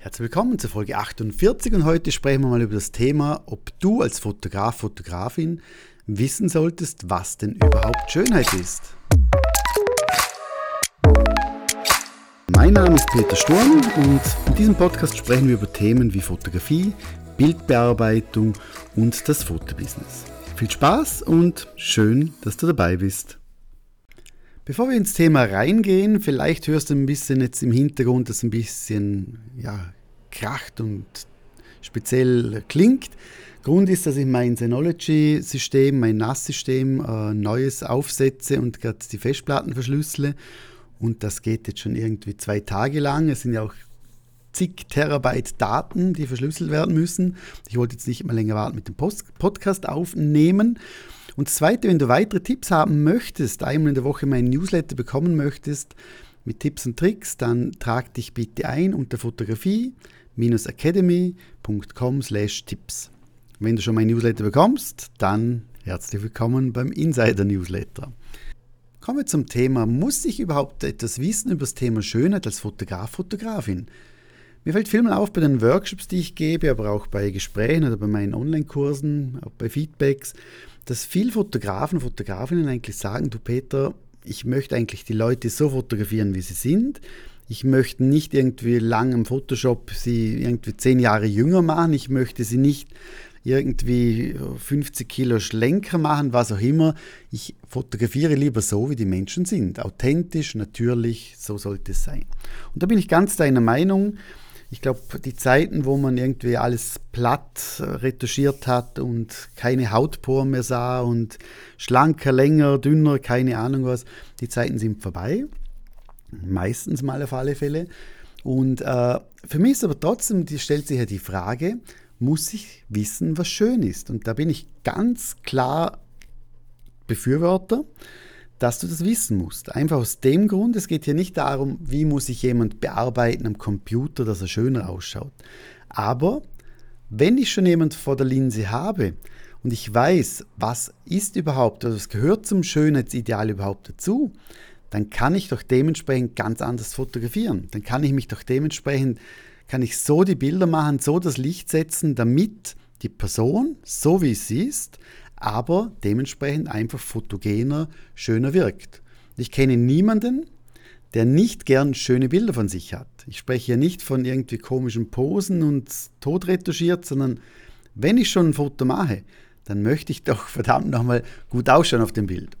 Herzlich willkommen zur Folge 48 und heute sprechen wir mal über das Thema, ob du als Fotograf, Fotografin wissen solltest, was denn überhaupt Schönheit ist. Mein Name ist Peter Sturm und in diesem Podcast sprechen wir über Themen wie Fotografie, Bildbearbeitung und das Fotobusiness. Viel Spaß und schön, dass du dabei bist. Bevor wir ins Thema reingehen, vielleicht hörst du ein bisschen jetzt im Hintergrund, dass ein bisschen ja, kracht und speziell klingt. Grund ist, dass ich mein Synology-System, mein NAS-System, äh, neues aufsetze und gerade die Festplatten verschlüssele. Und das geht jetzt schon irgendwie zwei Tage lang. Es sind ja auch zig Terabyte Daten, die verschlüsselt werden müssen. Ich wollte jetzt nicht immer länger warten mit dem Post Podcast aufnehmen. Und das Zweite, wenn du weitere Tipps haben möchtest, einmal in der Woche meinen Newsletter bekommen möchtest mit Tipps und Tricks, dann trag dich bitte ein unter fotografie-academy.com Tipps. Wenn du schon meinen Newsletter bekommst, dann herzlich willkommen beim Insider Newsletter. Kommen wir zum Thema, muss ich überhaupt etwas wissen über das Thema Schönheit als Fotograf, Fotografin? Mir fällt viel mal auf bei den Workshops, die ich gebe, aber auch bei Gesprächen oder bei meinen Online-Kursen, auch bei Feedbacks, dass viele Fotografen, Fotografinnen eigentlich sagen, du Peter, ich möchte eigentlich die Leute so fotografieren, wie sie sind. Ich möchte nicht irgendwie lang im Photoshop sie irgendwie zehn Jahre jünger machen. Ich möchte sie nicht irgendwie 50 Kilo schlenker machen, was auch immer. Ich fotografiere lieber so, wie die Menschen sind. Authentisch, natürlich, so sollte es sein. Und da bin ich ganz deiner Meinung ich glaube, die Zeiten, wo man irgendwie alles platt äh, retuschiert hat und keine Hautporen mehr sah und schlanker, länger, dünner, keine Ahnung was, die Zeiten sind vorbei. Meistens mal auf alle Fälle. Und äh, für mich ist aber trotzdem, die stellt sich ja die Frage, muss ich wissen, was schön ist? Und da bin ich ganz klar Befürworter dass du das wissen musst. Einfach aus dem Grund, es geht hier nicht darum, wie muss ich jemand bearbeiten am Computer, dass er schöner ausschaut. Aber wenn ich schon jemand vor der Linse habe und ich weiß, was ist überhaupt, oder was gehört zum Schönheitsideal überhaupt dazu, dann kann ich doch dementsprechend ganz anders fotografieren. Dann kann ich mich doch dementsprechend, kann ich so die Bilder machen, so das Licht setzen, damit die Person, so wie sie ist, aber dementsprechend einfach fotogener, schöner wirkt. Ich kenne niemanden, der nicht gern schöne Bilder von sich hat. Ich spreche hier nicht von irgendwie komischen Posen und totretuschiert, sondern wenn ich schon ein Foto mache, dann möchte ich doch verdammt nochmal gut ausschauen auf dem Bild.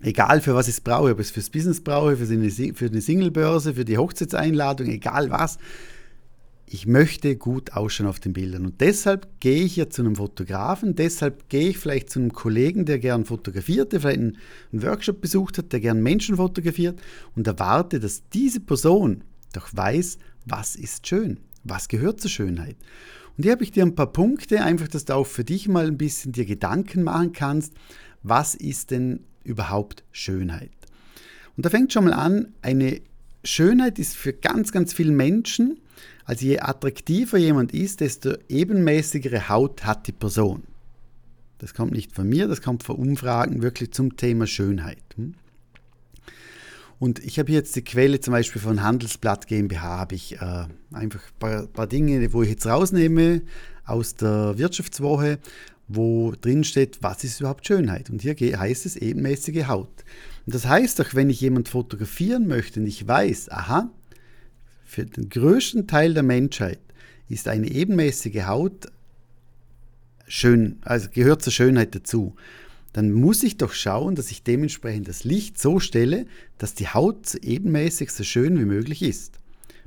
Egal für was ich es brauche, ob ich es fürs Business brauche, für eine, für eine Singlebörse, für die Hochzeitseinladung, egal was ich möchte gut ausschauen auf den Bildern. Und deshalb gehe ich ja zu einem Fotografen, deshalb gehe ich vielleicht zu einem Kollegen, der gern fotografiert, der vielleicht einen, Workshop besucht hat, der gern Menschen fotografiert und erwarte, dass diese Person doch weiß, was ist schön, was gehört zur Schönheit. Und hier habe ich dir ein paar Punkte, einfach, dass du auch für dich mal ein bisschen dir Gedanken machen kannst, was ist denn überhaupt Schönheit? Und da fängt schon mal an, eine Schönheit ist für ganz, ganz viele Menschen, also je attraktiver jemand ist, desto ebenmäßigere Haut hat die Person. Das kommt nicht von mir, das kommt von Umfragen wirklich zum Thema Schönheit. Hm? Und ich habe jetzt die Quelle zum Beispiel von Handelsblatt GmbH, habe ich äh, einfach ein paar, paar, Dinge, wo ich jetzt rausnehme aus der Wirtschaftswoche, wo drin steht, was ist überhaupt Schönheit. Und hier heißt es ebenmäßige Haut. Und das heißt doch, wenn ich jemand fotografieren möchte und ich weiß, aha, für den größten Teil der Menschheit ist eine ebenmäßige Haut schön, also gehört zur Schönheit dazu. Dann muss ich doch schauen, dass ich dementsprechend das Licht so stelle, dass die Haut so ebenmäßig so schön wie möglich ist.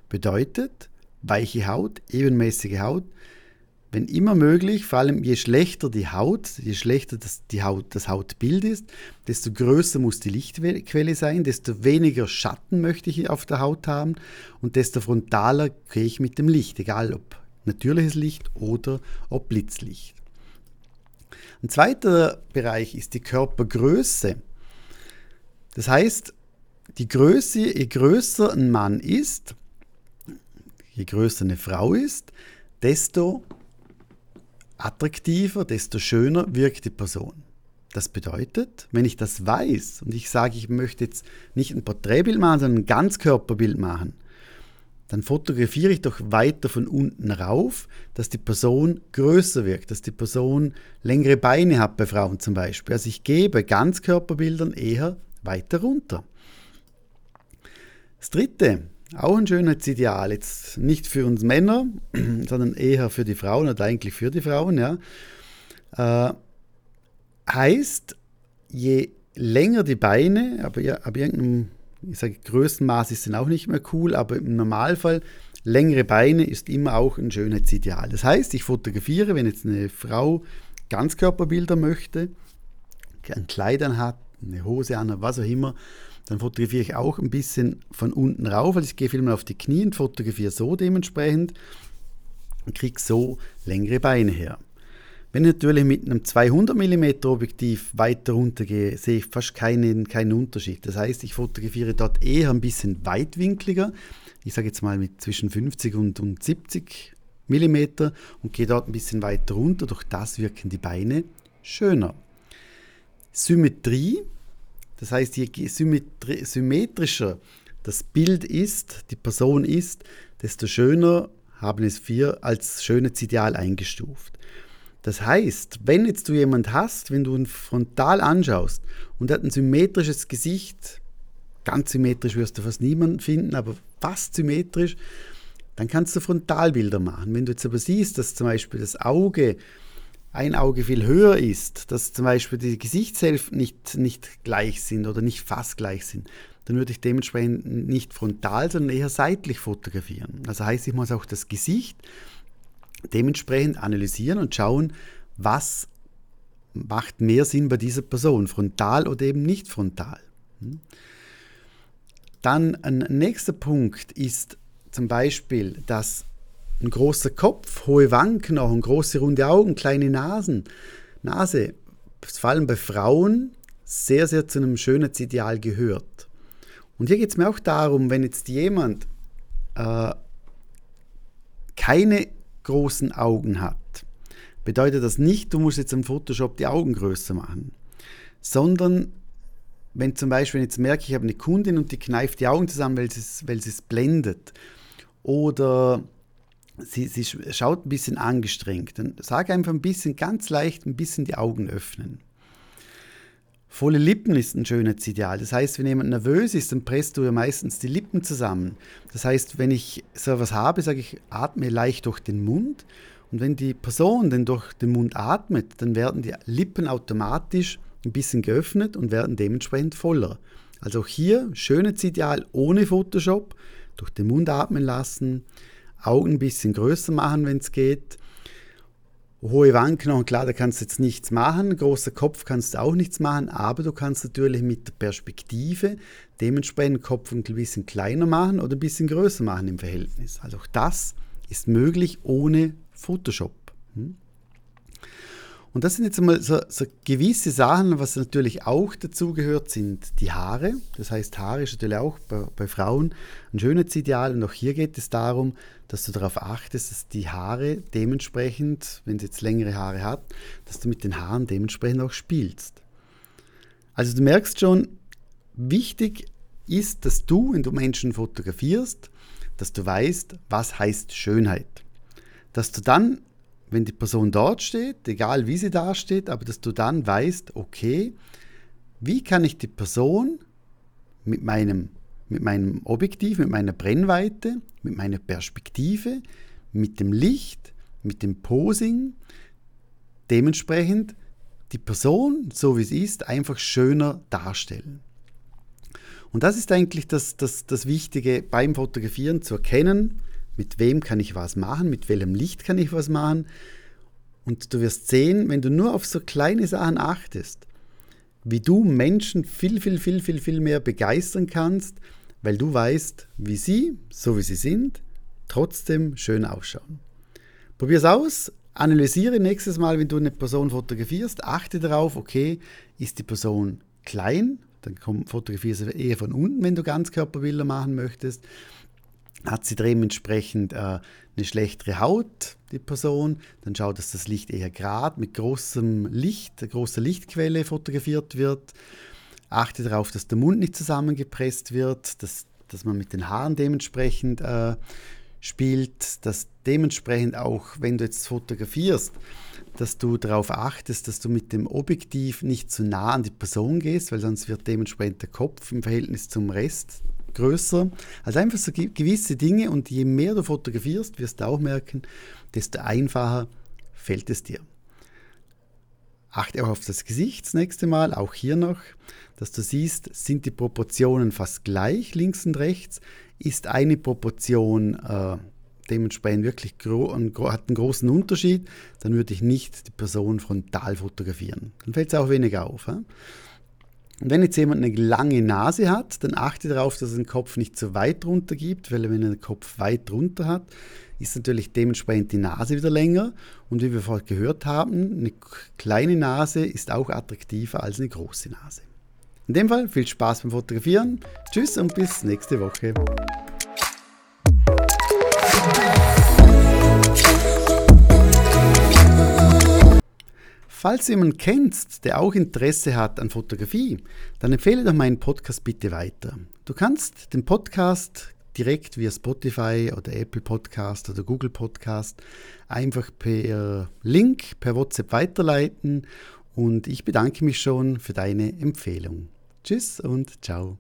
Bedeutet, weiche Haut, ebenmäßige Haut, wenn immer möglich, vor allem je schlechter die Haut, je schlechter das, die Haut, das Hautbild ist, desto größer muss die Lichtquelle sein, desto weniger Schatten möchte ich auf der Haut haben und desto frontaler gehe ich mit dem Licht, egal ob natürliches Licht oder ob Blitzlicht. Ein zweiter Bereich ist die Körpergröße. Das heißt, die Größe, je größer ein Mann ist, je größer eine Frau ist, desto attraktiver, desto schöner wirkt die Person. Das bedeutet, wenn ich das weiß und ich sage, ich möchte jetzt nicht ein Porträtbild machen, sondern ein Ganzkörperbild machen, dann fotografiere ich doch weiter von unten rauf, dass die Person größer wirkt, dass die Person längere Beine hat bei Frauen zum Beispiel. Also ich gehe bei Ganzkörperbildern eher weiter runter. Das dritte, auch ein Schönheitsideal, jetzt nicht für uns Männer, sondern eher für die Frauen oder eigentlich für die Frauen, ja, äh, heißt, je länger die Beine, aber ja, ab irgendeinem, ich sage, Größenmaß ist dann auch nicht mehr cool, aber im Normalfall längere Beine ist immer auch ein Schönheitsideal. Das heißt, ich fotografiere, wenn jetzt eine Frau Ganzkörperbilder möchte, ein Kleid hat, eine Hose an, was auch immer, dann fotografiere ich auch ein bisschen von unten rauf, also ich gehe viel mal auf die Knie und fotografiere so dementsprechend und kriege so längere Beine her. Wenn ich natürlich mit einem 200 mm Objektiv weiter runter gehe, sehe ich fast keinen, keinen Unterschied. Das heißt, ich fotografiere dort eher ein bisschen weitwinkliger. Ich sage jetzt mal mit zwischen 50 und, und 70 mm und gehe dort ein bisschen weiter runter. Durch das wirken die Beine schöner. Symmetrie, das heißt, je symmetrischer das Bild ist, die Person ist, desto schöner haben es wir als Schönheitsideal eingestuft. Das heißt, wenn jetzt du jemand hast, wenn du ihn frontal anschaust und er hat ein symmetrisches Gesicht, ganz symmetrisch wirst du fast niemanden finden, aber fast symmetrisch, dann kannst du Frontalbilder machen. Wenn du jetzt aber siehst, dass zum Beispiel das Auge, ein Auge viel höher ist, dass zum Beispiel die Gesichtshälften nicht, nicht gleich sind oder nicht fast gleich sind, dann würde ich dementsprechend nicht frontal, sondern eher seitlich fotografieren. Also heißt, ich muss auch das Gesicht dementsprechend analysieren und schauen, was macht mehr Sinn bei dieser Person, frontal oder eben nicht frontal. Hm? Dann ein nächster Punkt ist zum Beispiel, dass ein großer Kopf, hohe Wangenknochen, große runde Augen, kleine Nasen, Nase, vor allem bei Frauen, sehr, sehr zu einem Schönheitsideal gehört. Und hier geht es mir auch darum, wenn jetzt jemand äh, keine großen Augen hat, bedeutet das nicht, du musst jetzt im Photoshop die Augen größer machen, sondern wenn zum Beispiel wenn ich jetzt merke, ich habe eine Kundin und die kneift die Augen zusammen, weil sie es, blendet. Oder sie, sie schaut ein bisschen angestrengt, dann sage einfach ein bisschen, ganz leicht ein bisschen die Augen öffnen. Volle Lippen ist ein Schönheitsideal. Das heißt, wenn jemand nervös ist, dann presst du ja meistens die Lippen zusammen. Das heißt, wenn ich so etwas habe, sage ich, atme leicht durch den Mund. Und wenn die Person dann durch den Mund atmet, dann werden die Lippen automatisch ein bisschen geöffnet und werden dementsprechend voller. Also auch hier Schönheitsideal ohne Photoshop, durch den Mund atmen lassen, Augen ein bisschen größer machen, wenn es geht Hohe Wangenknochen, klar, da kannst du jetzt nichts machen. Großer Kopf kannst du auch nichts machen, aber du kannst natürlich mit der Perspektive dementsprechend Kopf ein bisschen kleiner machen oder ein bisschen größer machen im Verhältnis. Also auch das ist möglich ohne Photoshop. Hm? Und das sind jetzt einmal so, so, gewisse Sachen, was natürlich auch dazu gehört, sind die Haare. Das heißt, Haare ist natürlich auch bei, bei Frauen ein Schönheitsideal. Und auch hier geht es darum, dass du darauf achtest, dass die Haare dementsprechend, wenn sie jetzt längere Haare hat, dass du mit den Haaren dementsprechend auch spielst. Also du merkst schon, wichtig ist, dass du, wenn du Menschen fotografierst, dass du weißt, was heißt Schönheit. Dass du dann wenn die Person dort steht, egal wie sie da steht, aber dass du dann weißt, okay, wie kann ich die Person mit meinem, mit meinem Objektiv, mit meiner Brennweite, mit meiner Perspektive, mit dem Licht, mit dem Posing, dementsprechend die Person, so wie sie ist, einfach schöner darstellen. Und das ist eigentlich das, das, das Wichtige beim Fotografieren zu erkennen, mit wem kann ich was machen, mit welchem Licht kann ich was machen. Und du wirst sehen, wenn du nur auf so kleine Sachen achtest, wie du Menschen viel, viel, viel, viel, viel mehr begeistern kannst, weil du weißt, wie sie, so wie sie sind, trotzdem schön ausschauen. Probier es aus, analysiere nächstes Mal, wenn du eine Person fotografierst, achte darauf, okay, ist die Person klein, dann fotografierst du eher von unten, wenn du Ganzkörperbilder machen möchtest hat sie dementsprechend äh, eine schlechtere Haut, die Person, dann schaut, dass das Licht eher gerade mit großem Licht, großer Lichtquelle fotografiert wird. Achte darauf, dass der Mund nicht zusammengepresst wird, dass dass man mit den Haaren dementsprechend äh, spielt, dass dementsprechend auch, wenn du jetzt fotografierst, dass du darauf achtest, dass du mit dem Objektiv nicht zu nah an die Person gehst, weil sonst wird dementsprechend der Kopf im Verhältnis zum Rest größer. Also einfach so gewisse Dinge und je mehr du fotografierst, wirst du auch merken, desto einfacher fällt es dir. Achte auch auf das Gesicht das nächste Mal, auch hier noch, dass du siehst, sind die Proportionen fast gleich, links und rechts. Ist eine Proportion äh, dementsprechend wirklich ein, hat einen großen Unterschied, dann würde ich nicht die Person frontal fotografieren. Dann fällt es auch weniger auf. Ja? Und wenn jetzt jemand eine lange Nase hat, dann achte darauf, dass er den Kopf nicht zu weit runter gibt, weil wenn er den Kopf weit runter hat, ist natürlich dementsprechend die Nase wieder länger. Und wie wir vorhin gehört haben, eine kleine Nase ist auch attraktiver als eine große Nase. In dem Fall viel Spaß beim Fotografieren. Tschüss und bis nächste Woche. Falls du jemanden kennst, der auch Interesse hat an Fotografie, dann empfehle doch meinen Podcast bitte weiter. Du kannst den Podcast direkt via Spotify oder Apple Podcast oder Google Podcast einfach per Link, per WhatsApp weiterleiten und ich bedanke mich schon für deine Empfehlung. Tschüss und ciao.